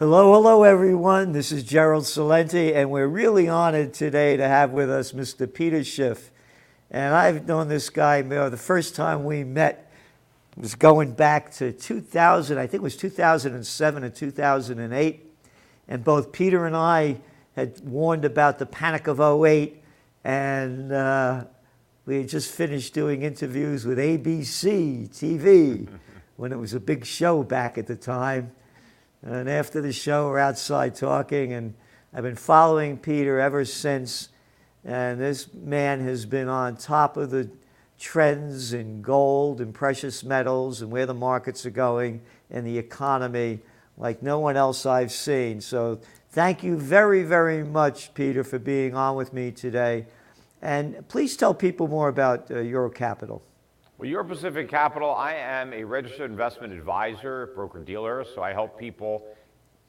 Hello, hello, everyone. This is Gerald Celente, and we're really honored today to have with us Mr. Peter Schiff. And I've known this guy, you know, the first time we met was going back to 2000, I think it was 2007 and 2008. And both Peter and I had warned about the panic of 08, and uh, we had just finished doing interviews with ABC TV when it was a big show back at the time. And after the show, we're outside talking, and I've been following Peter ever since. And this man has been on top of the trends in gold and precious metals and where the markets are going and the economy like no one else I've seen. So thank you very, very much, Peter, for being on with me today. And please tell people more about uh, Euro Capital. Well, Euro Pacific Capital, I am a registered investment advisor, broker dealer, so I help people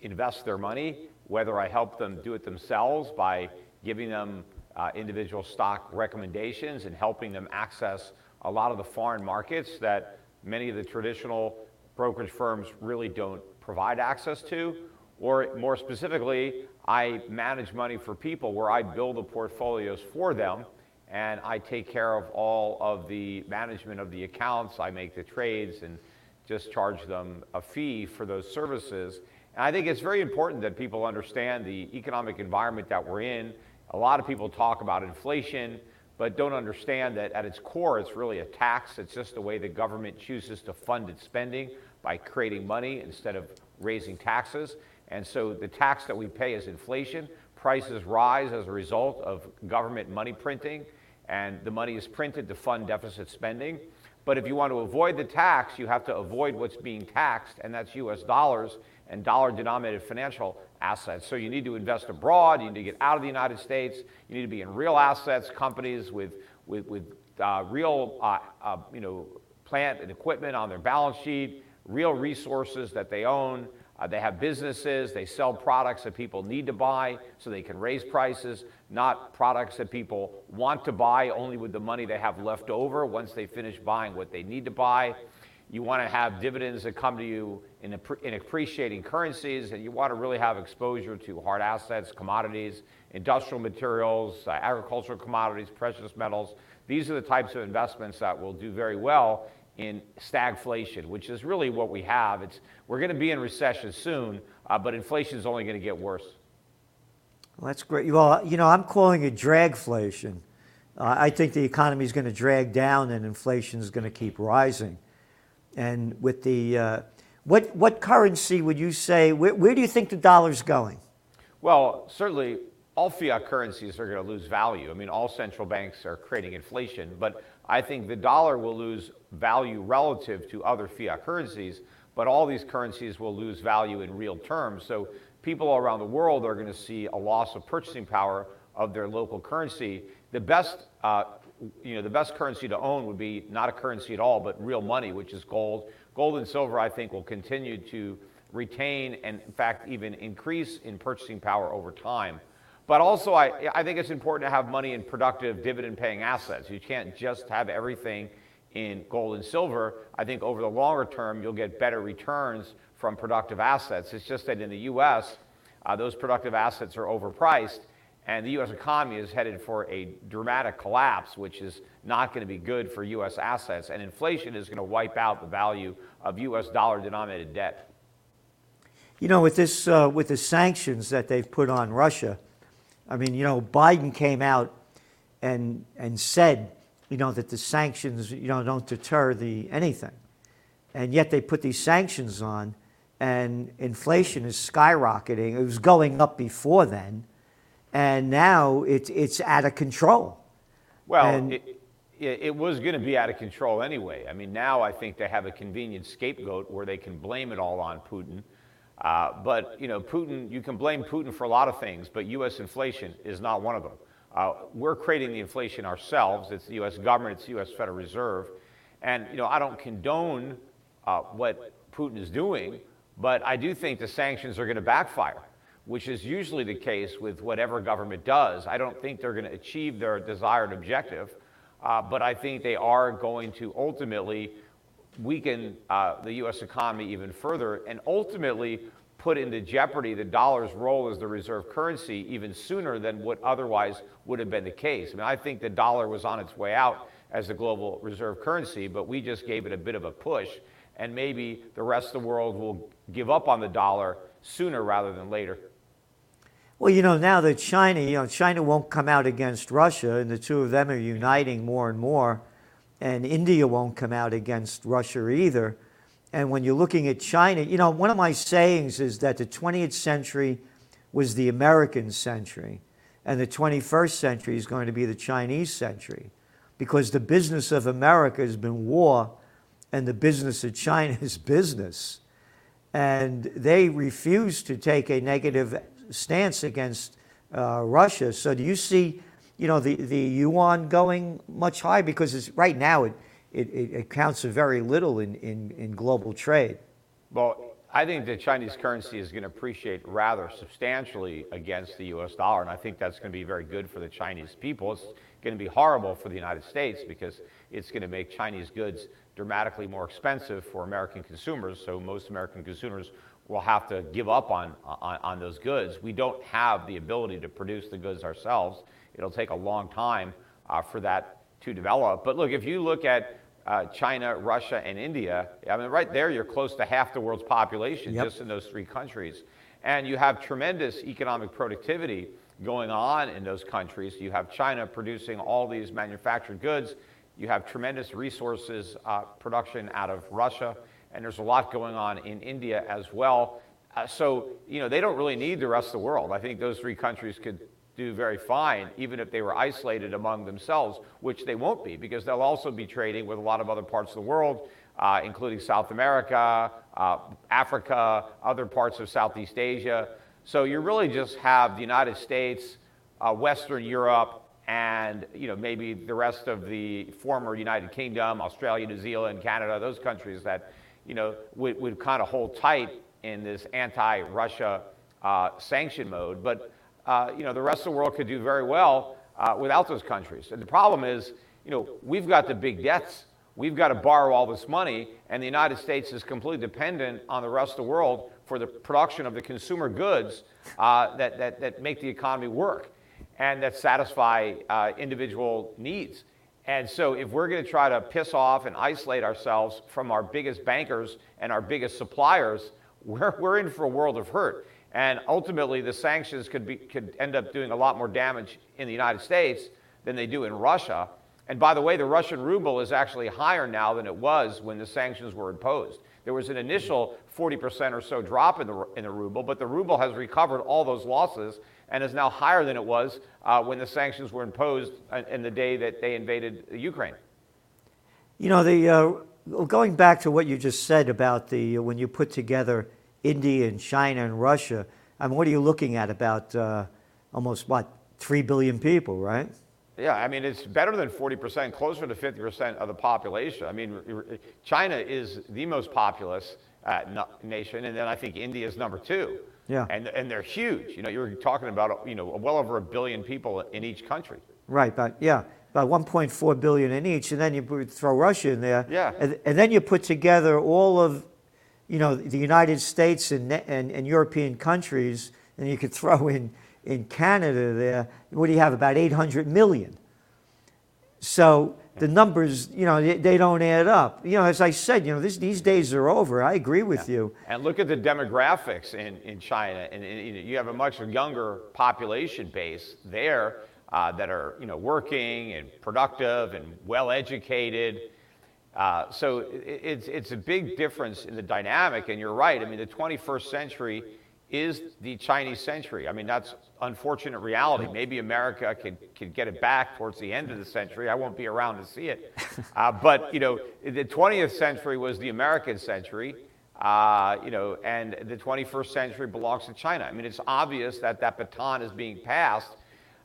invest their money, whether I help them do it themselves by giving them uh, individual stock recommendations and helping them access a lot of the foreign markets that many of the traditional brokerage firms really don't provide access to. Or more specifically, I manage money for people where I build the portfolios for them and I take care of all of the management of the accounts. I make the trades and just charge them a fee for those services. And I think it's very important that people understand the economic environment that we're in. A lot of people talk about inflation, but don't understand that at its core, it's really a tax. It's just the way the government chooses to fund its spending by creating money instead of raising taxes. And so the tax that we pay is inflation. Prices rise as a result of government money printing and the money is printed to fund deficit spending. But if you want to avoid the tax, you have to avoid what's being taxed, and that's US dollars and dollar denominated financial assets. So you need to invest abroad, you need to get out of the United States, you need to be in real assets, companies with, with, with uh, real uh, uh, you know, plant and equipment on their balance sheet, real resources that they own. Uh, they have businesses, they sell products that people need to buy so they can raise prices, not products that people want to buy only with the money they have left over once they finish buying what they need to buy. You want to have dividends that come to you in, in appreciating currencies, and you want to really have exposure to hard assets, commodities, industrial materials, uh, agricultural commodities, precious metals. These are the types of investments that will do very well in stagflation, which is really what we have. It's, we're going to be in recession soon, uh, but inflation is only going to get worse. Well, that's great. Well, you know, I'm calling it dragflation. Uh, I think the economy is going to drag down and inflation is going to keep rising. And with the, uh, what, what currency would you say, where, where do you think the dollar's going? Well, certainly all fiat currencies are going to lose value. I mean, all central banks are creating inflation, but I think the dollar will lose value relative to other fiat currencies, but all these currencies will lose value in real terms. So people around the world are going to see a loss of purchasing power of their local currency. The best, uh, you know, the best currency to own would be not a currency at all, but real money, which is gold. Gold and silver, I think, will continue to retain and, in fact, even increase in purchasing power over time. But also, I, I think it's important to have money in productive dividend paying assets. You can't just have everything in gold and silver. I think over the longer term, you'll get better returns from productive assets. It's just that in the US, uh, those productive assets are overpriced, and the US economy is headed for a dramatic collapse, which is not going to be good for US assets. And inflation is going to wipe out the value of US dollar denominated debt. You know, with, this, uh, with the sanctions that they've put on Russia, I mean, you know, Biden came out and, and said, you know, that the sanctions, you know, don't deter the anything. And yet they put these sanctions on and inflation is skyrocketing. It was going up before then. And now it's, it's out of control. Well, and, it, it was going to be out of control anyway. I mean, now I think they have a convenient scapegoat where they can blame it all on Putin. Uh, but you know, Putin, you can blame Putin for a lot of things, but U.S. inflation is not one of them. Uh, we're creating the inflation ourselves. It's the U.S. government, it's the U.S. Federal Reserve, and you know, I don't condone uh, what Putin is doing, but I do think the sanctions are going to backfire, which is usually the case with whatever government does. I don't think they're going to achieve their desired objective, uh, but I think they are going to ultimately weaken uh, the U.S. economy even further and ultimately put into jeopardy the dollar's role as the reserve currency even sooner than what otherwise would have been the case. I mean, I think the dollar was on its way out as the global reserve currency, but we just gave it a bit of a push, and maybe the rest of the world will give up on the dollar sooner rather than later. Well, you know, now that China, you know, China won't come out against Russia, and the two of them are uniting more and more, and India won't come out against Russia either. And when you're looking at China, you know, one of my sayings is that the 20th century was the American century, and the 21st century is going to be the Chinese century, because the business of America has been war, and the business of China is business. And they refuse to take a negative stance against uh, Russia. So do you see, you know, the, the yuan going much higher? Because right now it, it, it counts very little in, in, in global trade. Well, I think the Chinese currency is going to appreciate rather substantially against the US dollar, and I think that's going to be very good for the Chinese people. It's going to be horrible for the United States because it's going to make Chinese goods dramatically more expensive for American consumers, so most American consumers will have to give up on, on, on those goods. We don't have the ability to produce the goods ourselves. It'll take a long time uh, for that to develop. But look, if you look at uh, China, Russia, and India, I mean, right there, you're close to half the world's population yep. just in those three countries. And you have tremendous economic productivity going on in those countries. You have China producing all these manufactured goods. You have tremendous resources uh, production out of Russia. And there's a lot going on in India as well. Uh, so, you know, they don't really need the rest of the world. I think those three countries could do very fine, even if they were isolated among themselves, which they won't be, because they'll also be trading with a lot of other parts of the world, uh, including South America, uh, Africa, other parts of Southeast Asia. So you really just have the United States, uh, Western Europe, and you know maybe the rest of the former United Kingdom, Australia, New Zealand, Canada, those countries that you know would, would kind of hold tight in this anti-Russia uh, sanction mode. But uh, you know, the rest of the world could do very well uh, without those countries. And the problem is, you know, we've got the big debts. We've got to borrow all this money, and the United States is completely dependent on the rest of the world for the production of the consumer goods uh, that, that, that make the economy work and that satisfy uh, individual needs. And so, if we're going to try to piss off and isolate ourselves from our biggest bankers and our biggest suppliers, we're, we're in for a world of hurt. And ultimately, the sanctions could, be, could end up doing a lot more damage in the United States than they do in Russia. And by the way, the Russian ruble is actually higher now than it was when the sanctions were imposed. There was an initial 40% or so drop in the, in the ruble, but the ruble has recovered all those losses and is now higher than it was uh, when the sanctions were imposed in the day that they invaded Ukraine. You know, the, uh, going back to what you just said about the, when you put together India and China and Russia, I mean, what are you looking at? About uh, almost what, 3 billion people, right? Yeah, I mean, it's better than 40%, closer to 50% of the population. I mean, China is the most populous uh, nation, and then I think India is number two. Yeah. And, and they're huge. You know, you're talking about, you know, well over a billion people in each country. Right, but yeah, about 1.4 billion in each, and then you throw Russia in there. Yeah. And, and then you put together all of you know, the United States and, and, and European countries, and you could throw in, in Canada there, what do you have? About 800 million. So the numbers, you know, they, they, don't add up. You know, as I said, you know, this, these days are over. I agree with yeah. you. And look at the demographics in, in China. And, and you have a much younger population base there uh, that are, you know, working and productive and well educated. Uh, so it, it's, it's a big difference in the dynamic, and you're right. I mean, the 21st century is the Chinese century. I mean, that's unfortunate reality. Maybe America could, could get it back towards the end of the century. I won't be around to see it. Uh, but, you know, the 20th century was the American century, uh, you know, and the 21st century belongs to China. I mean, it's obvious that that baton is being passed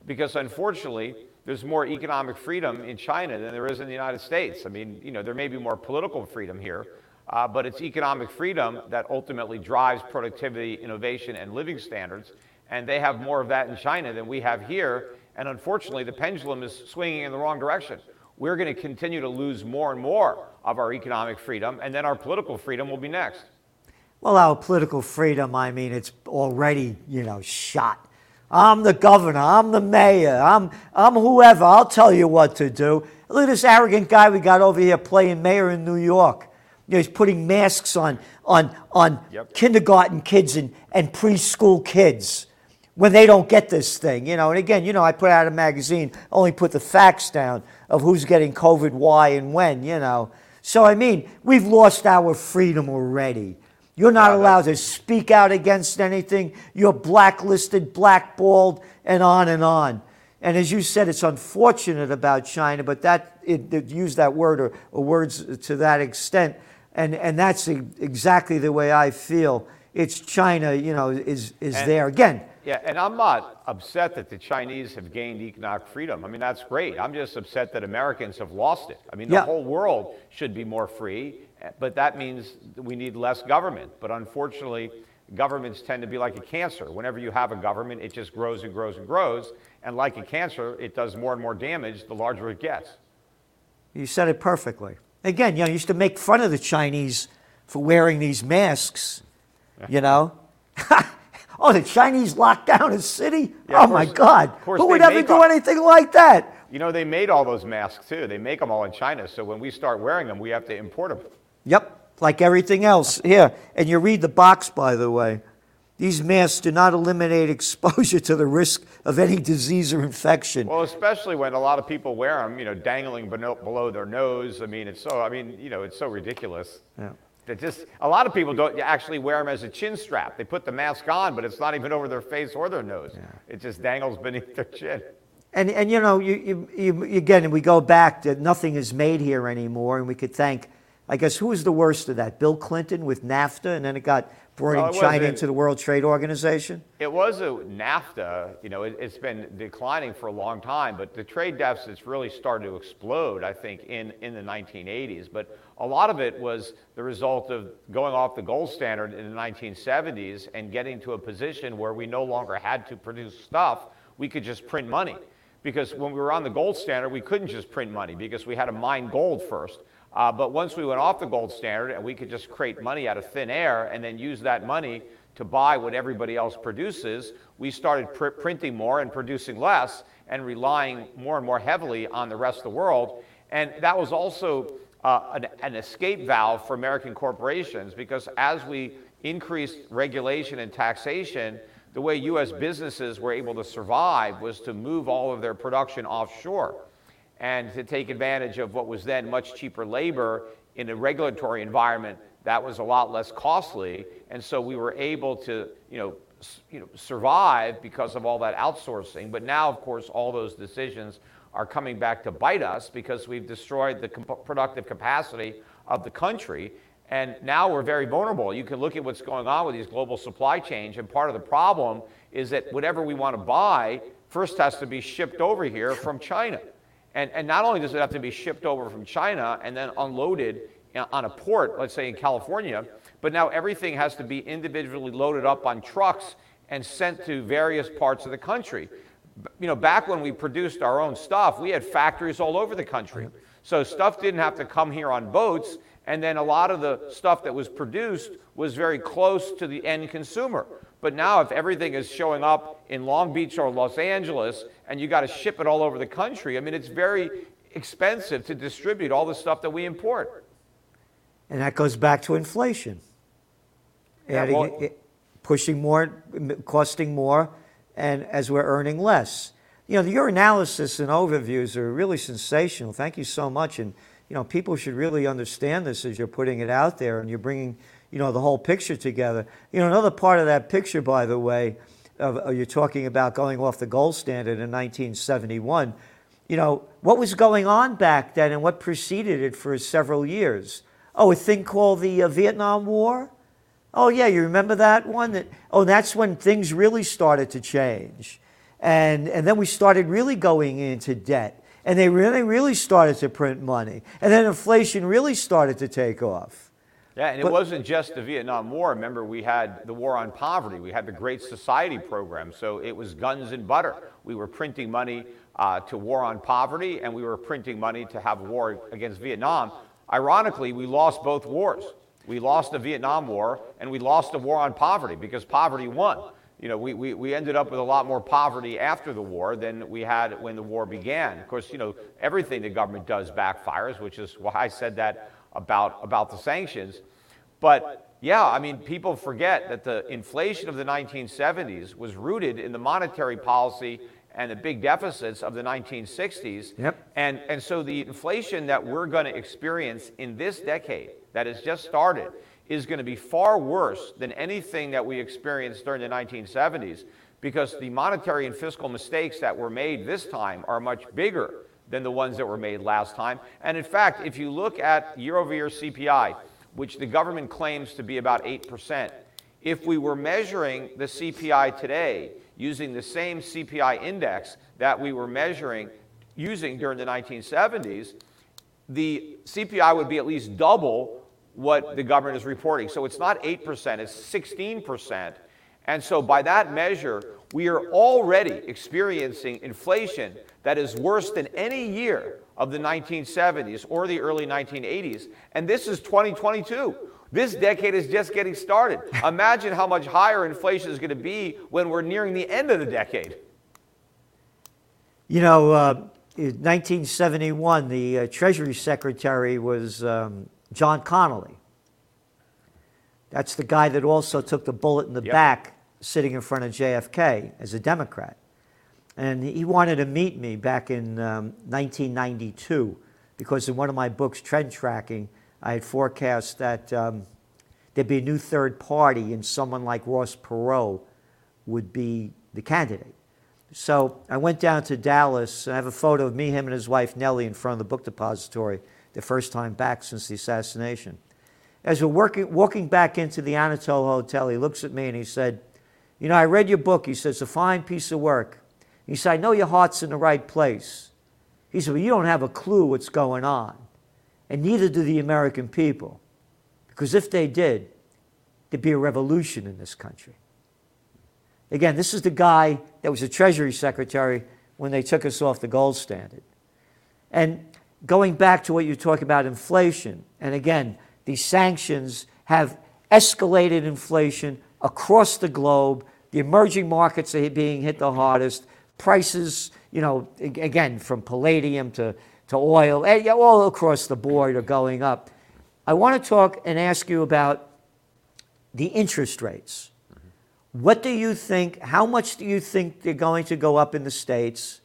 because, unfortunately, there's more economic freedom in China than there is in the United States. I mean, you know, there may be more political freedom here, uh, but it's economic freedom that ultimately drives productivity, innovation, and living standards. And they have more of that in China than we have here. And unfortunately, the pendulum is swinging in the wrong direction. We're going to continue to lose more and more of our economic freedom, and then our political freedom will be next. Well, our political freedom, I mean, it's already, you know, shot. I'm the governor, I'm the mayor, I'm, I'm whoever, I'll tell you what to do. Look at this arrogant guy we got over here playing mayor in New York. You know, he's putting masks on, on, on Yep. kindergarten kids and, and preschool kids when they don't get this thing, you know. And again, you know, I put out a magazine, only put the facts down of who's getting COVID, why, and when, you know. So, I mean, we've lost our freedom already. You're not Yeah, allowed to speak out against anything. You're blacklisted, blackballed, and on and on. And as you said, it's unfortunate about China, but that it, it use that word or, or words to that extent, and and that's exactly the way I feel. It's China, you know, is is And- there again. Yeah, and I'm not upset that the Chinese have gained economic freedom. I mean, that's great. I'm just upset that Americans have lost it. I mean, the Yeah. whole world should be more free, but that means we need less government. But unfortunately, governments tend to be like a cancer. Whenever you have a government, it just grows and grows and grows. And like a cancer, it does more and more damage the larger it gets. You said it perfectly. Again, you know, you used to make fun of the Chinese for wearing these masks. You know. oh, the Chinese locked down a city. Yeah, oh my God! course Who would ever do all- anything like that? You know, they made all those masks too. They make them all in China. So when we start wearing them, we have to import them. Yep, like everything else. Here, and you read the box, by the way. These masks do not eliminate exposure to the risk of any disease or infection. Well, especially when a lot of people wear them, you know, dangling below, below their nose. I mean, it's so, I mean, you know, it's so ridiculous. Yeah. That just, a lot of people don't actually wear them as a chin strap. They put the mask on, but it's not even over their face or their nose. It just dangles beneath their chin. And, and you know, you, you, you, again, we go back that nothing is made here anymore, and we could thank, I guess, who was the worst of that? Bill Clinton with NAFTA, and then it got brought Well, China into the World Trade Organization. It was a NAFTA, you know, it, it's been declining for a long time, but the trade deficits really started to explode, I think, in, in the 1980s. But a lot of it was the result of going off the gold standard in the 1970s and getting to a position where we no longer had to produce stuff, we could just print money. Because when we were on the gold standard, we couldn't just print money because we had to mine gold first. Uh, but once we went off the gold standard and we could just create money out of thin air and then use that money to buy what everybody else produces, we started pr- printing more and producing less and relying more and more heavily on the rest of the world. And that was also uh, an, an escape valve for American corporations because as we increased regulation and taxation, the way US businesses were able to survive was to move all of their production offshore and to take advantage of what was then much cheaper labor in a regulatory environment that was a lot less costly. And so we were able to, you know, you know, survive because of all that outsourcing. But now, of course, all those decisions are coming back to bite us because we've destroyed the comp- productive capacity of the country. And now we're very vulnerable. You can look at what's going on with these global supply chains, and part of the problem is that whatever we want to buy first has to be shipped over here from China. And, and not only does it have to be shipped over from China and then unloaded on a port, let's say in California, but now everything has to be individually loaded up on trucks and sent to various parts of the country. You know, back when we produced our own stuff, we had factories all over the country. So stuff didn't have to come here on boats, and then a lot of the stuff that was produced was very close to the end consumer. But now, if everything is showing up in Long Beach or Los Angeles and you got to ship it all over the country, I mean, it's very expensive to distribute all the stuff that we import. And that goes back to inflation. Yeah, Adding, well- it- pushing more, costing more, and as we're earning less. You know, your analysis and overviews are really sensational. Thank you so much. And, you know, people should really understand this as you're putting it out there and you're bringing, you know, the whole picture together. You know, another part of that picture, by the way, of, you're talking about going off the gold standard in 1971. You know, what was going on back then and what preceded it for several years? Oh, a thing called the uh, Vietnam War? Oh, yeah, you remember that one? That, oh, that's when things really started to change. And, and then we started really going into debt. And they really, really started to print money. And then inflation really started to take off. Yeah, and it But- wasn't just the Vietnam War. Remember, we had the war on poverty. We had the Great Society program. So it was guns and butter. We were printing money uh, to war on poverty, and we were printing money to have war against Vietnam. Ironically, we lost both wars. We lost the Vietnam War and we lost the war on poverty because poverty won. You know, we, we, we ended up with a lot more poverty after the war than we had when the war began. Of course, you know, everything the government does backfires, which is why I said that about, about the sanctions. But yeah, I mean, people forget that the inflation of the 1970s was rooted in the monetary policy and the big deficits of the 1960s. Yep. And, and so the inflation that we're going to experience in this decade that has just started is going to be far worse than anything that we experienced during the 1970s because the monetary and fiscal mistakes that were made this time are much bigger than the ones that were made last time. And in fact, if you look at year over year CPI, which the government claims to be about 8%, if we were measuring the CPI today using the same CPI index that we were measuring using during the 1970s, the CPI would be at least double what the government is reporting. So it's not 8%, it's 16%. And so by that measure, we are already experiencing inflation that is worse than any year of the 1970s or the early 1980s. And this is 2022. This decade is just getting started. Imagine how much higher inflation is going to be when we're nearing the end of the decade. You know, uh, in 1971, the uh, Treasury Secretary was um, John Connally. That's the guy that also took the bullet in the Yep. back sitting in front of JFK as a Democrat. And he wanted to meet me back in um, 1992 because in one of my books, Trend Tracking, I had forecast that um, there'd be a new third party and someone like Ross Perot would be the candidate. So I went down to Dallas. I have a photo of me, him, and his wife Nellie in front of the book depository, the first time back since the assassination. As we're working, walking back into the Anatole Hotel, he looks at me and he said, You know, I read your book. He It's a fine piece of work. He said, I know your heart's in the right place. He said, But you don't have a clue what's going on. And neither do the American people. Because if they did, there'd be a revolution in this country. Again, this is the guy that was the Treasury Secretary when they took us off the gold standard. And going back to what you're talking about inflation, and again, these sanctions have escalated inflation across the globe. The emerging markets are being hit the hardest. Prices, you know, again, from palladium to, to oil, eh, all across the board are going up. I want to talk and ask you about the interest rates. What do you think, how much do you think they're going to go up in the States?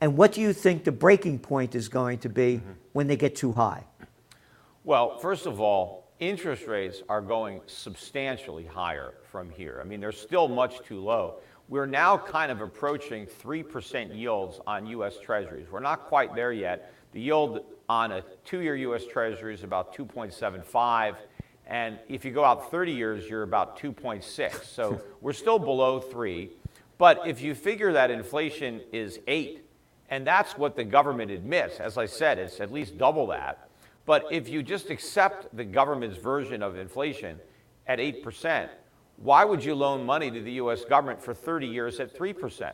And what do you think the breaking point is going to be when they get too high? Well, first of all, interest rates are going substantially higher from here. I mean, they're still much too low. We're now kind of approaching 3% yields on US Treasuries. We're not quite there yet. The yield on a two year US Treasury is about 2.75. And if you go out 30 years, you're about 2.6. So we're still below three. But if you figure that inflation is eight, and that's what the government admits, as I said, it's at least double that. But if you just accept the government's version of inflation at 8%, why would you loan money to the US government for 30 years at 3%?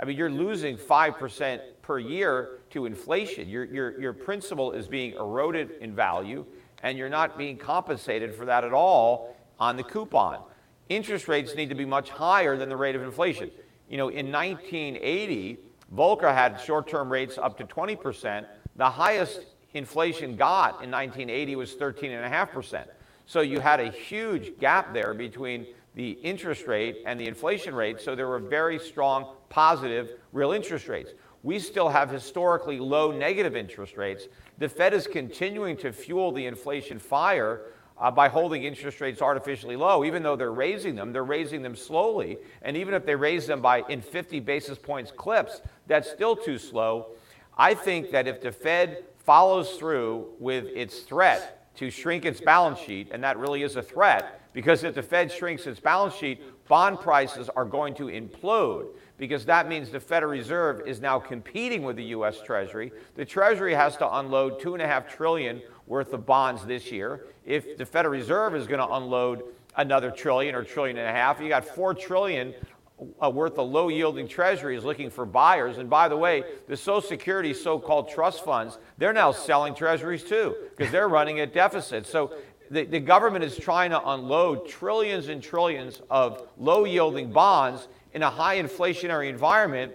I mean, you're losing 5% per year to inflation. Your, your, your principal is being eroded in value, and you're not being compensated for that at all on the coupon. Interest rates need to be much higher than the rate of inflation. You know, in 1980, Volcker had short term rates up to 20%. The highest inflation got in 1980 was 13.5%. So you had a huge gap there between the interest rate and the inflation rate. So there were very strong positive real interest rates. We still have historically low negative interest rates. The Fed is continuing to fuel the inflation fire uh, by holding interest rates artificially low. Even though they're raising them, they're raising them slowly. And even if they raise them by in 50 basis points clips, that's still too slow. I think that if the Fed follows through with its threat to shrink its balance sheet, and that really is a threat, because if the Fed shrinks its balance sheet, bond prices are going to implode, because that means the Federal Reserve is now competing with the U.S. Treasury. The Treasury has to unload two and a half trillion worth of bonds this year. If the Federal Reserve is going to unload another trillion or trillion and a half, you got four trillion uh, worth of low yielding treasuries looking for buyers. And by the way, the Social Security so called trust funds, they're now selling treasuries too because they're running at deficit. So the, the government is trying to unload trillions and trillions of low yielding bonds in a high inflationary environment.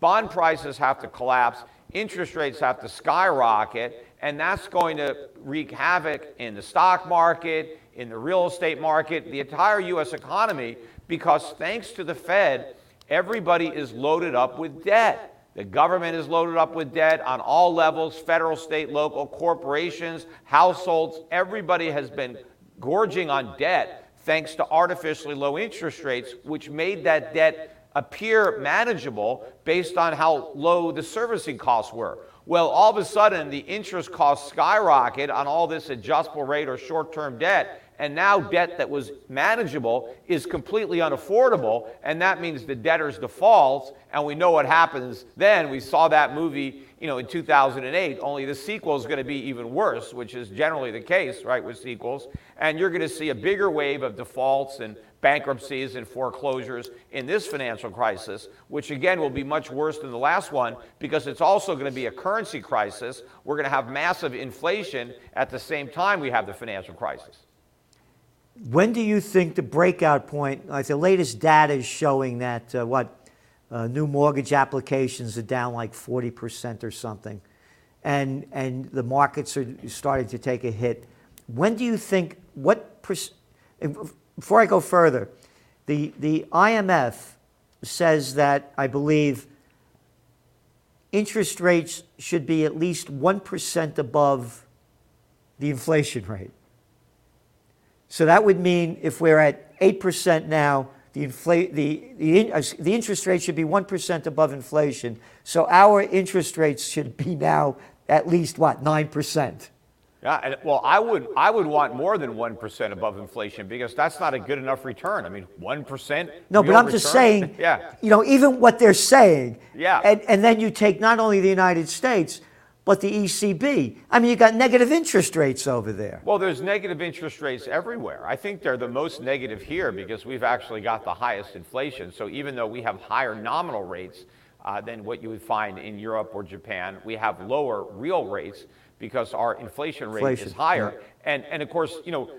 Bond prices have to collapse, interest rates have to skyrocket, and that's going to wreak havoc in the stock market, in the real estate market, the entire US economy, because thanks to the Fed, everybody is loaded up with debt. The government is loaded up with debt on all levels federal, state, local, corporations, households. Everybody has been gorging on debt thanks to artificially low interest rates, which made that debt appear manageable based on how low the servicing costs were. Well, all of a sudden, the interest costs skyrocket on all this adjustable rate or short term debt, and now debt that was manageable is completely unaffordable, and that means the debtors defaults, and we know what happens then. We saw that movie, you know, in 2008, only the sequel is going to be even worse, which is generally the case, right, with sequels, and you're going to see a bigger wave of defaults and bankruptcies and foreclosures in this financial crisis, which again will be much worse than the last one because it's also going to be a currency crisis. We're going to have massive inflation at the same time we have the financial crisis. When do you think the breakout point, like the latest data is showing that uh, what, uh, new mortgage applications are down like 40% or something, and, and the markets are starting to take a hit. When do you think, what, before I go further, the, the IMF says that, I believe, interest rates should be at least 1% above the inflation rate. So that would mean if we're at 8% now, the, the, the, uh, the interest rate should be 1% above inflation. So our interest rates should be now at least what, 9%? Yeah, and, well, I would I would want more than one percent above inflation because that's not a good enough return. I mean, one percent. No, but I'm return? just saying. yeah. You know, even what they're saying. Yeah. And and then you take not only the United States, but the ECB. I mean, you got negative interest rates over there. Well, there's negative interest rates everywhere. I think they're the most negative here because we've actually got the highest inflation. So even though we have higher nominal rates uh, than what you would find in Europe or Japan, we have lower real rates because our inflation rate inflation. is higher. Yeah. And and of course, you know,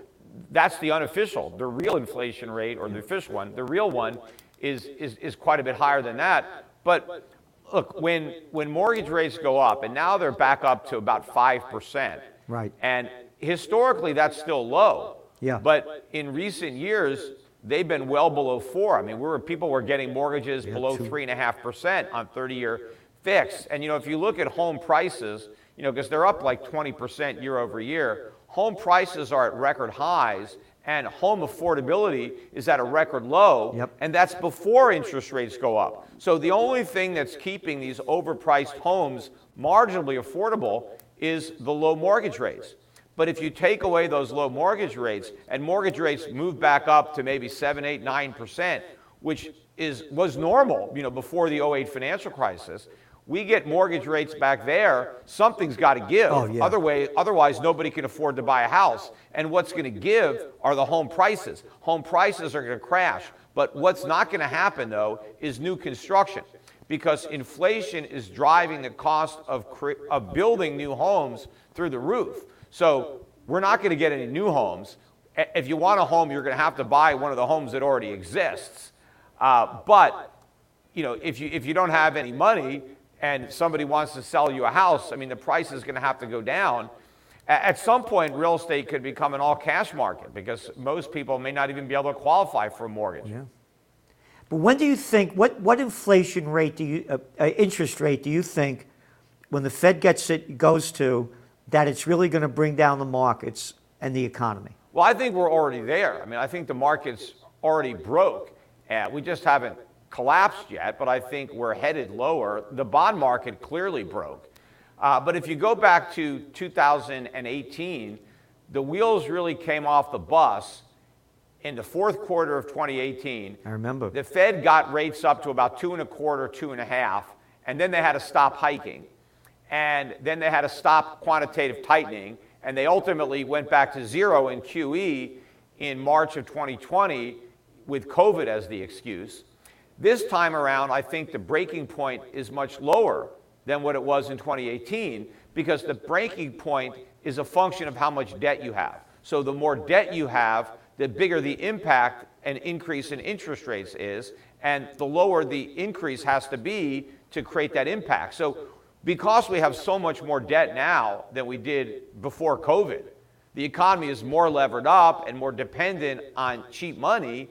that's the unofficial. The real inflation rate or the official one, the real one is is is quite a bit higher than that. But look, when, when mortgage rates go up, and now they're back up to about 5%. Right. And historically, that's still low. Yeah. But in recent years, they've been well below four. I mean, we were, people were getting mortgages yeah, below three and a half percent on 30-year fixed. And you know, if you look at home prices, you know, because they're up like 20 percent year over year, home prices are at record highs, and home affordability is at a record low, yep. and that's before interest rates go up. So the only thing that's keeping these overpriced homes marginally affordable is the low mortgage rates. But if you take away those low mortgage rates and mortgage rates move back up to maybe 7, 8, 9%, which is, was normal you know, before the 08 financial crisis, we get mortgage rates back there, something's got to give. Oh, yeah. Other way, otherwise, nobody can afford to buy a house. And what's going to give are the home prices. Home prices are going to crash. But what's not going to happen, though, is new construction because inflation is driving the cost of, of building new homes through the roof. So we're not going to get any new homes. If you want a home, you're going to have to buy one of the homes that already exists. Uh, but you know, if you if you don't have any money, and somebody wants to sell you a house, I mean, the price is going to have to go down. At some point, real estate could become an all cash market because most people may not even be able to qualify for a mortgage. Yeah. But when do you think, what, what inflation rate do you, uh, uh, interest rate do you think, when the Fed gets it, goes to, that it's really going to bring down the markets and the economy? Well, I think we're already there. I mean, I think the market's already broke. Uh, we just haven't collapsed yet, but I think we're headed lower. The bond market clearly broke. Uh, but if you go back to 2018, the wheels really came off the bus in the fourth quarter of 2018. I remember. The Fed got rates up to about two and a quarter, two and a half, and then they had to stop hiking. And then they had to stop quantitative tightening, and they ultimately went back to zero in QE in March of 2020 with COVID as the excuse. This time around, I think the breaking point is much lower than what it was in 2018 because the breaking point is a function of how much debt you have. So the more debt you have, the bigger the impact an increase in interest rates is, and the lower the increase has to be to create that impact. So because we have so much more debt now than we did before COVID, the economy is more levered up and more dependent on cheap money.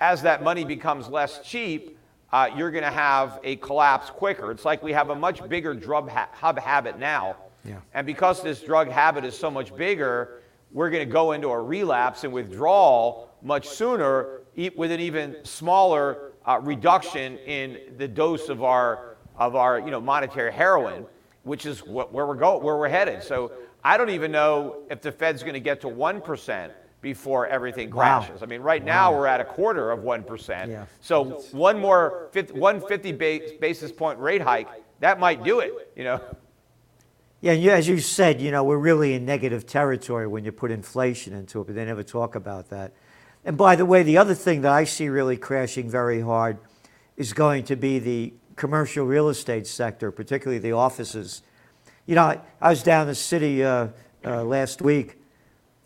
As that money becomes less cheap, uh, you're going to have a collapse quicker. It's like we have a much bigger drug ha- hub habit now. Yeah. And because this drug habit is so much bigger, we're going to go into a relapse and withdrawal much sooner with an even smaller uh, reduction in the dose of our, of our you know, monetary heroin, which is what, where, we're go, where we're headed. So I don't even know if the Fed's going to get to 1% before everything crashes. Wow. I mean, right now we're at a quarter of 1%. Yeah. So one more 50, 150 basis point rate hike, that might do it, you know. Yeah, as you said, you know, we're really in negative territory when you put inflation into it, but they never talk about that. And by the way, the other thing that I see really crashing very hard is going to be the commercial real estate sector, particularly the offices. You know, I, I was down in the city uh, uh, last week,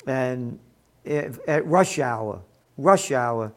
and at rush hour, rush hour,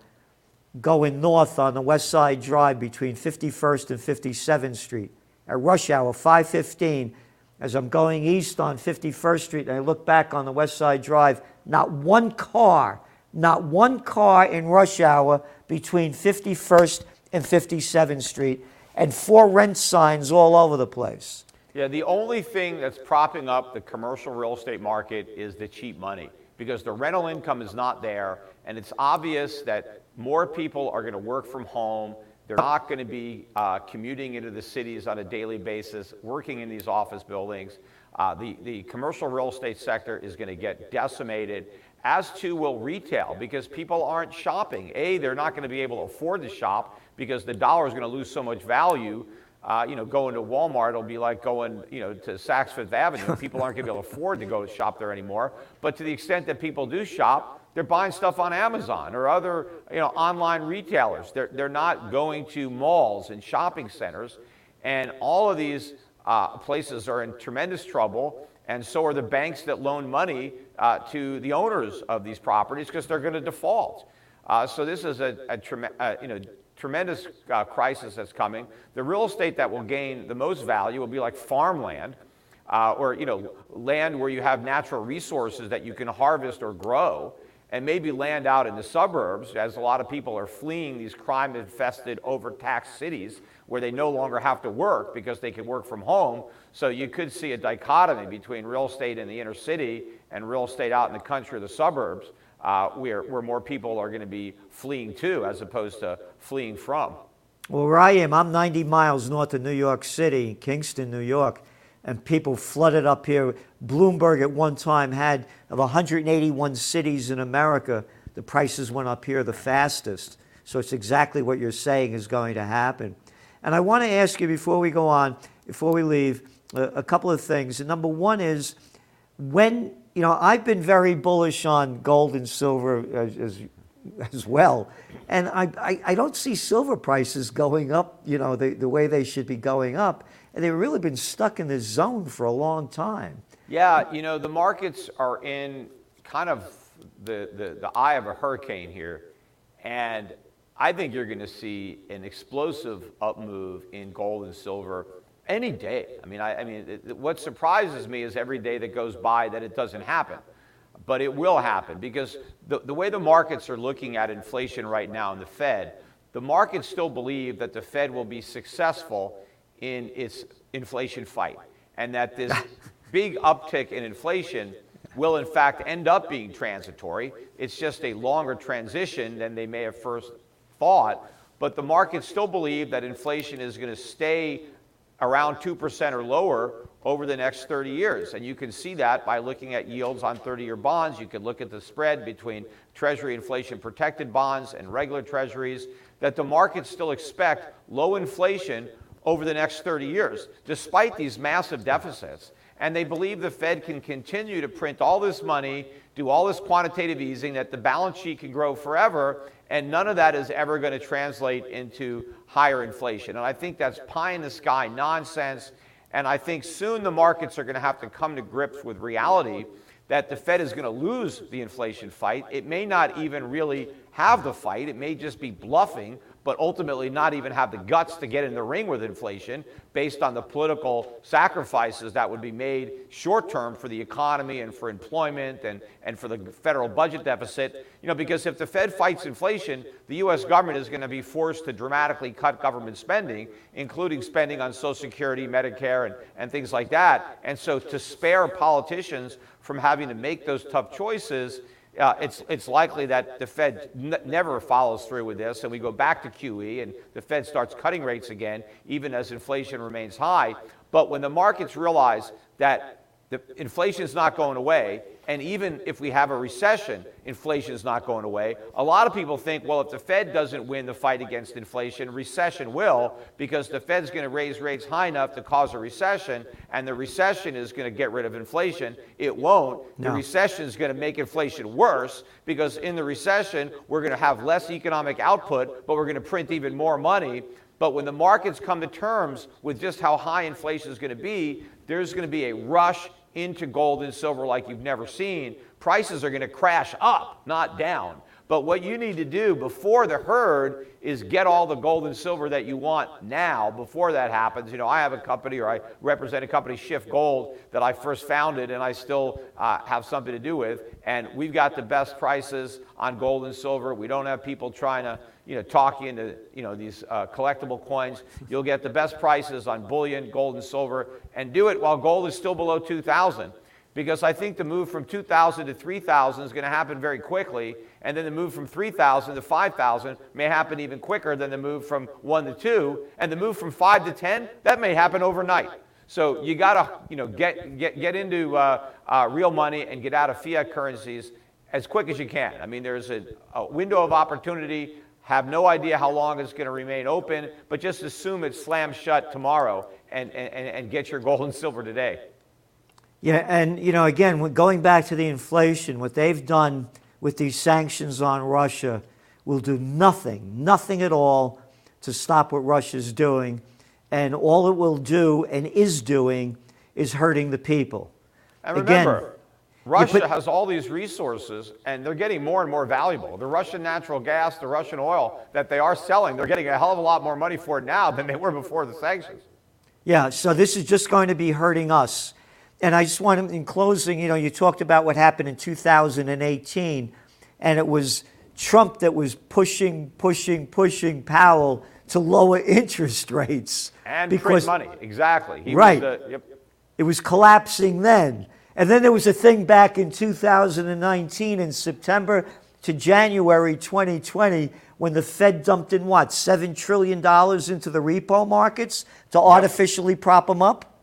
going north on the West Side Drive between 51st and 57th Street. At rush hour, 515, as I'm going east on 51st Street and I look back on the West Side Drive, not one car, not one car in rush hour between 51st and 57th Street, and for rent signs all over the place. Yeah, the only thing that's propping up the commercial real estate market is the cheap money because the rental income is not there, and it's obvious that more people are going to work from home. They're not going to be uh, commuting into the cities on a daily basis, working in these office buildings. Uh, the, the commercial real estate sector is going to get decimated, as too will retail, because people aren't shopping. A, they're not going to be able to afford to shop because the dollar is going to lose so much value uh, you know, going to Walmart will be like going, you know, to Saks Fifth Avenue. People aren't going to be able to afford to go shop there anymore. But to the extent that people do shop, they're buying stuff on Amazon or other, you know, online retailers. They're, they're not going to malls and shopping centers. And all of these uh, places are in tremendous trouble. And so are the banks that loan money uh, to the owners of these properties because they're going to default. Uh, so this is a, a, a uh, you know, tremendous uh, crisis that's coming. The real estate that will gain the most value will be like farmland, uh, or you know, land where you have natural resources that you can harvest or grow, and maybe land out in the suburbs, as a lot of people are fleeing these crime-infested, overtaxed cities where they no longer have to work because they can work from home. So you could see a dichotomy between real estate in the inner city and real estate out in the country or the suburbs uh, where, where more people are going to be fleeing to as opposed to fleeing from. Well, where I am, I'm 90 miles north of New York City, Kingston, New York, and people flooded up here. Bloomberg at one time had of 181 cities in America, the prices went up here the fastest. So it's exactly what you're saying is going to happen. And I want to ask you before we go on, before we leave, a, a couple of things. And number one is when you know, I've been very bullish on gold and silver as, as, as well. And I, I, I, don't see silver prices going up, you know, the, the way they should be going up. And they've really been stuck in this zone for a long time. Yeah, you know, the markets are in kind of the, the, the eye of a hurricane here. And I think you're going to see an explosive up move in gold and silver any day. I mean, I, I mean, it, what surprises me is every day that goes by that it doesn't happen. But it will happen because the, the way the markets are looking at inflation right now in the Fed, the markets still believe that the Fed will be successful in its inflation fight and that this big uptick in inflation will in fact end up being transitory. It's just a longer transition than they may have first thought. But the markets still believe that inflation is going to stay around 2% or lower over the next 30 years. And you can see that by looking at yields on 30 year bonds. You can look at the spread between Treasury inflation protected bonds and regular Treasuries, that the markets still expect low inflation over the next 30 years, despite these massive deficits. And they believe the Fed can continue to print all this money, do all this quantitative easing, that the balance sheet can grow forever, and none of that is ever going to translate into higher inflation. And I think that's pie in the sky nonsense. And I think soon the markets are going to have to come to grips with reality that the Fed is going to lose the inflation fight. It may not even really have the fight, it may just be bluffing, but ultimately not even have the guts to get in the ring with inflation based on the political sacrifices that would be made short term for the economy and for employment and, and for the federal budget deficit. You know, because if the Fed fights inflation, the US government is going to be forced to dramatically cut government spending, including spending on Social Security, Medicare, and, and things like that. And so to spare politicians from having to make those tough choices, uh, it's, it's likely that the Fed n- never follows through with this, and we go back to QE, and the Fed starts cutting rates again, even as inflation remains high. But when the markets realize that the inflation is not going away, and even if we have a recession, inflation is not going away. A lot of people think, well, if the Fed doesn't win the fight against inflation, recession will, because the Fed's going to raise rates high enough to cause a recession, and the recession is going to get rid of inflation. It won't. No. The recession is going to make inflation worse, because in the recession, we're going to have less economic output, but we're going to print even more money. But when the markets come to terms with just how high inflation is going to be, there's going to be a rush into gold and silver like you've never seen. Prices are going to crash up, not down. But what you need to do before the herd is get all the gold and silver that you want now before that happens. You know, I have a company or I represent a company, SchiffGold, that I first founded and I still uh, have something to do with. And we've got the best prices on gold and silver. We don't have people trying to you know, talk you into, you know, these uh, collectible coins. You'll get the best prices on bullion, gold, and silver, and do it while gold is still below 2,000. Because I think the move from 2,000 to 3,000 is going to happen very quickly, and then the move from 3,000 to 5,000 may happen even quicker than the move from 1 to 2, and the move from 5 to 10, that may happen overnight. So you got to, you know, get, get, get into uh, uh, real money and get out of fiat currencies as quick as you can. I mean, there's a, a window of opportunity have no idea how long it's going to remain open, but just assume it slams shut tomorrow and, and, and get your gold and silver today. Yeah, and you know, again, going back to the inflation, what they've done with these sanctions on Russia will do nothing, nothing at all to stop what Russia's doing. And all it will do and is doing is hurting the people. And remember, again, Russia put, has all these resources, and they're getting more and more valuable. The Russian natural gas, the Russian oil that they are selling, they're getting a hell of a lot more money for it now than they were before the sanctions. Yeah, so this is just going to be hurting us. And I just want to, in closing, you know, you talked about what happened in 2018, and it was Trump that was pushing, pushing, pushing Powell to lower interest rates. And because, print money, exactly. He right. Was the, yep. It was collapsing then. And then there was a thing back in 2019 in September to January 2020 when the Fed dumped in what, $7 trillion into the repo markets to artificially prop them up?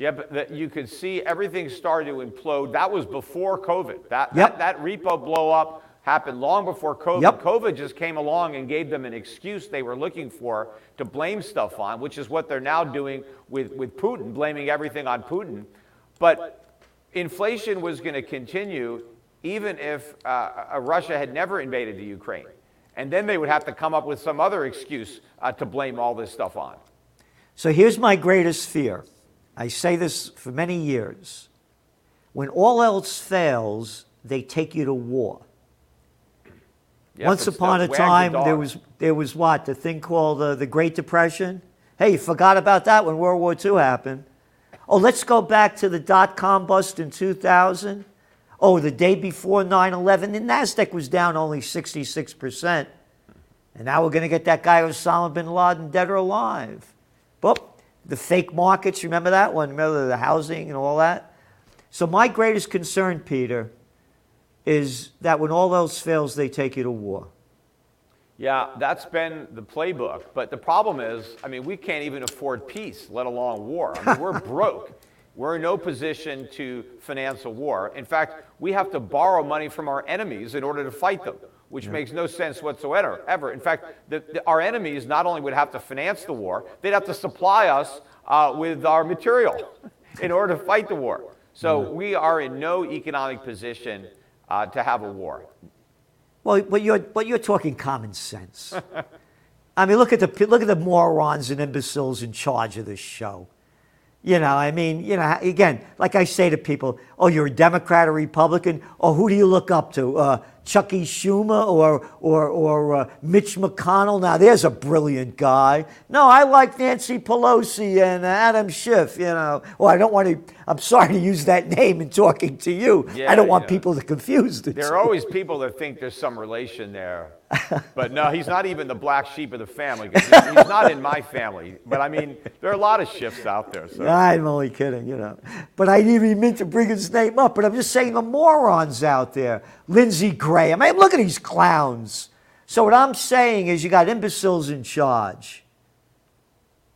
Yeah, but the, you could see everything started to implode. That was before COVID. That, yep. that, that repo blow up happened long before COVID. Yep. COVID just came along and gave them an excuse they were looking for to blame stuff on, which is what they're now doing with, with Putin, blaming everything on Putin. But inflation was going to continue even if uh, Russia had never invaded the Ukraine. And then they would have to come up with some other excuse uh, to blame all this stuff on. So here's my greatest fear. I say this for many years. When all else fails, they take you to war. Yep, Once upon a time, the there was, there was what? The thing called uh, the Great Depression? Hey, you forgot about that when World War II happened. Oh, let's go back to the dot com bust in 2000. Oh, the day before 9 11, the NASDAQ was down only 66%. And now we're going to get that guy Osama bin Laden dead or alive. But the fake markets, remember that one? Remember the housing and all that? So, my greatest concern, Peter, is that when all else fails, they take you to war. Yeah, that's been the playbook. But the problem is, I mean, we can't even afford peace, let alone war. I mean, we're broke. We're in no position to finance a war. In fact, we have to borrow money from our enemies in order to fight them, which yeah. makes no sense whatsoever. Ever. In fact, the, the, our enemies not only would have to finance the war, they'd have to supply us uh, with our material in order to fight the war. So we are in no economic position uh, to have a war. Well, but you're, but you're talking common sense. I mean, look at, the, look at the morons and imbeciles in charge of this show. You know, I mean, you know, again, like I say to people, oh, you're a Democrat or Republican? Or who do you look up to? Uh, Chucky Schumer or, or, or uh, Mitch McConnell? Now, there's a brilliant guy. No, I like Nancy Pelosi and Adam Schiff, you know. Well, I don't want to, I'm sorry to use that name in talking to you. Yeah, I don't want yeah. people to confuse the There two. are always people that think there's some relation there. But no, he's not even the black sheep of the family. he- He's not in my family. But I mean, there are a lot of Schiffs out there. So. I'm only kidding, you know. But I didn't even mean to bring his name up. But I'm just saying the morons out there. Lindsey Graham. I mean, look at these clowns. So what I'm saying is you got imbeciles in charge.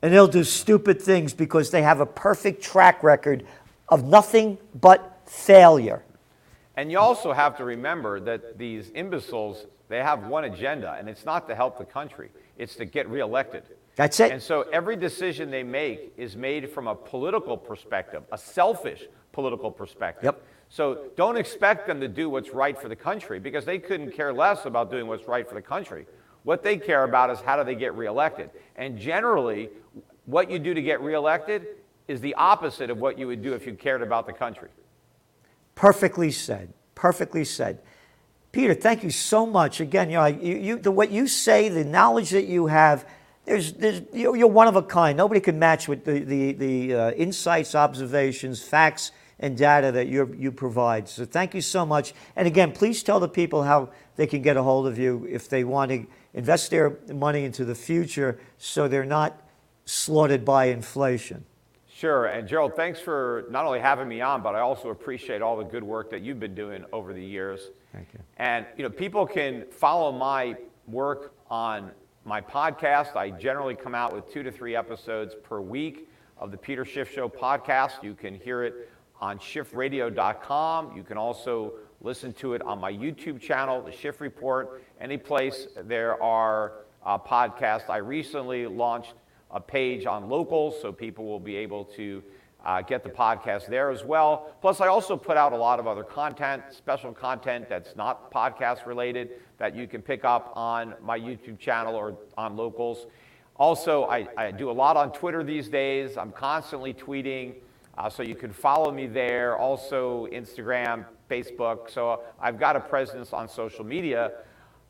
And they'll do stupid things because they have a perfect track record of nothing but failure. And you also have to remember that these imbeciles, they have one agenda, and it's not to help the country, it's to get reelected. That's it. And so every decision they make is made from a political perspective, a selfish political perspective. Yep. So don't expect them to do what's right for the country because they couldn't care less about doing what's right for the country. What they care about is how do they get reelected. And generally, what you do to get reelected is the opposite of what you would do if you cared about the country. Perfectly said. Perfectly said. Peter, thank you so much. Again, you know, you, you, the, what you say, the knowledge that you have, there's, there's, you're, one of a kind. Nobody can match with the, the, the uh, insights, observations, facts, and data that you provide. So thank you so much. And again, please tell the people how they can get a hold of you if they want to invest their money into the future so they're not slaughtered by inflation. Sure. And Gerald, thanks for not only having me on, but I also appreciate all the good work that you've been doing over the years. Thank you. And you know, people can follow my work on my podcast. I generally come out with two to three episodes per week of the Peter Schiff Show podcast. You can hear it on schiffradio.com. You can also listen to it on my YouTube channel, The Schiff Report. Any place there are uh, podcasts. I recently launched a page on locals, so people will be able to uh, get the podcast there as well. Plus, I also put out a lot of other content, special content that's not podcast related, that you can pick up on my YouTube channel or on locals. Also, I, I do a lot on Twitter these days. I'm constantly tweeting, uh, so you can follow me there. Also, Instagram, Facebook. So I've got a presence on social media.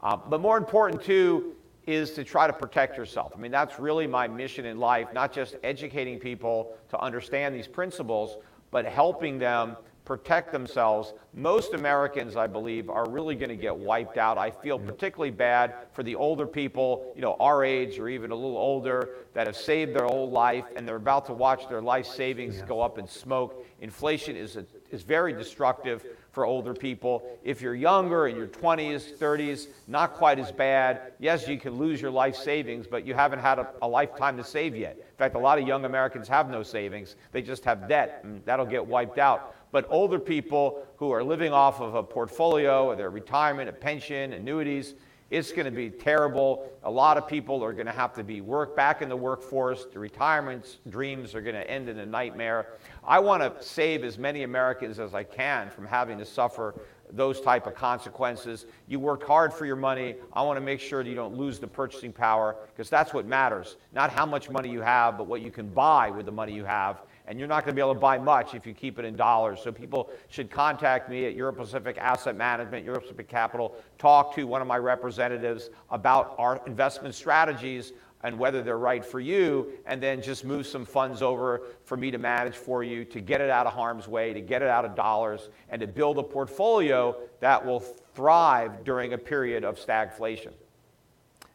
Uh, but more important, too, is to try to protect yourself. I mean, that's really my mission in life, not just educating people to understand these principles, but helping them protect themselves. Most Americans, I believe, are really going to get wiped out. I feel particularly bad for the older people, you know, our age or even a little older, that have saved their whole life and they're about to watch their life savings go up in smoke. Inflation is, a, is very destructive for older people. If you're younger, in your 20s, 30s, not quite as bad. Yes, you can lose your life savings, but you haven't had a, a lifetime to save yet. In fact, a lot of young Americans have no savings, they just have debt, and that'll get wiped out. But older people who are living off of a portfolio, or their retirement, a pension, annuities, it's going to be terrible. A lot of people are going to have to be work back in the workforce. The retirement dreams are going to end in a nightmare. I want to save as many Americans as I can from having to suffer those type of consequences. You worked hard for your money. I want to make sure that you don't lose the purchasing power because that's what matters. Not how much money you have, but what you can buy with the money you have. And you're not going to be able to buy much if you keep it in dollars. So people should contact me at Euro Pacific Asset Management, Euro Pacific Capital, talk to one of my representatives about our investment strategies and whether they're right for you, and then just move some funds over for me to manage for you to get it out of harm's way, to get it out of dollars, and to build a portfolio that will thrive during a period of stagflation.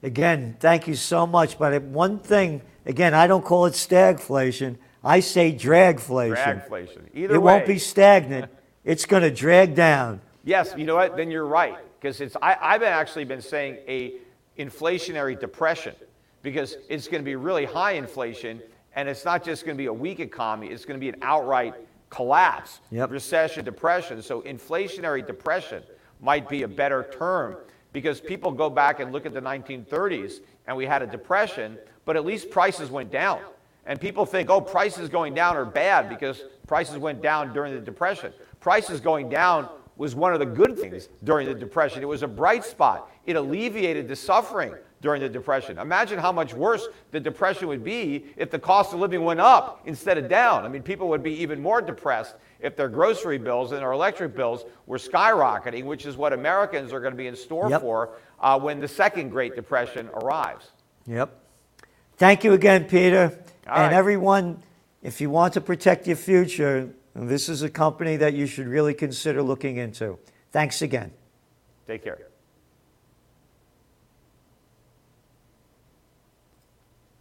Again, thank you so much. But one thing, again, I don't call it stagflation. I say dragflation. Dragflation. Either it way. won't be stagnant. it's going to drag down. Yes, you know what? Then you're right because it's. I, I've actually been saying a inflationary depression because it's going to be really high inflation, and it's not just going to be a weak economy. It's going to be an outright collapse, Yep. recession, depression. So inflationary depression might be a better term because people go back and look at the 1930s, and we had a depression, but at least prices went down. And people think, oh, prices going down are bad because prices went down during the Depression. Prices going down was one of the good things during the Depression. It was a bright spot. It alleviated the suffering during the Depression. Imagine how much worse the Depression would be if the cost of living went up instead of down. I mean, people would be even more depressed if their grocery bills and their electric bills were skyrocketing, which is what Americans are going to be in store Yep. for uh, when the second Great Depression arrives. Yep. Thank you again, Peter. All and right. everyone, if you want to protect your future, this is a company that you should really consider looking into. Thanks again. Take care.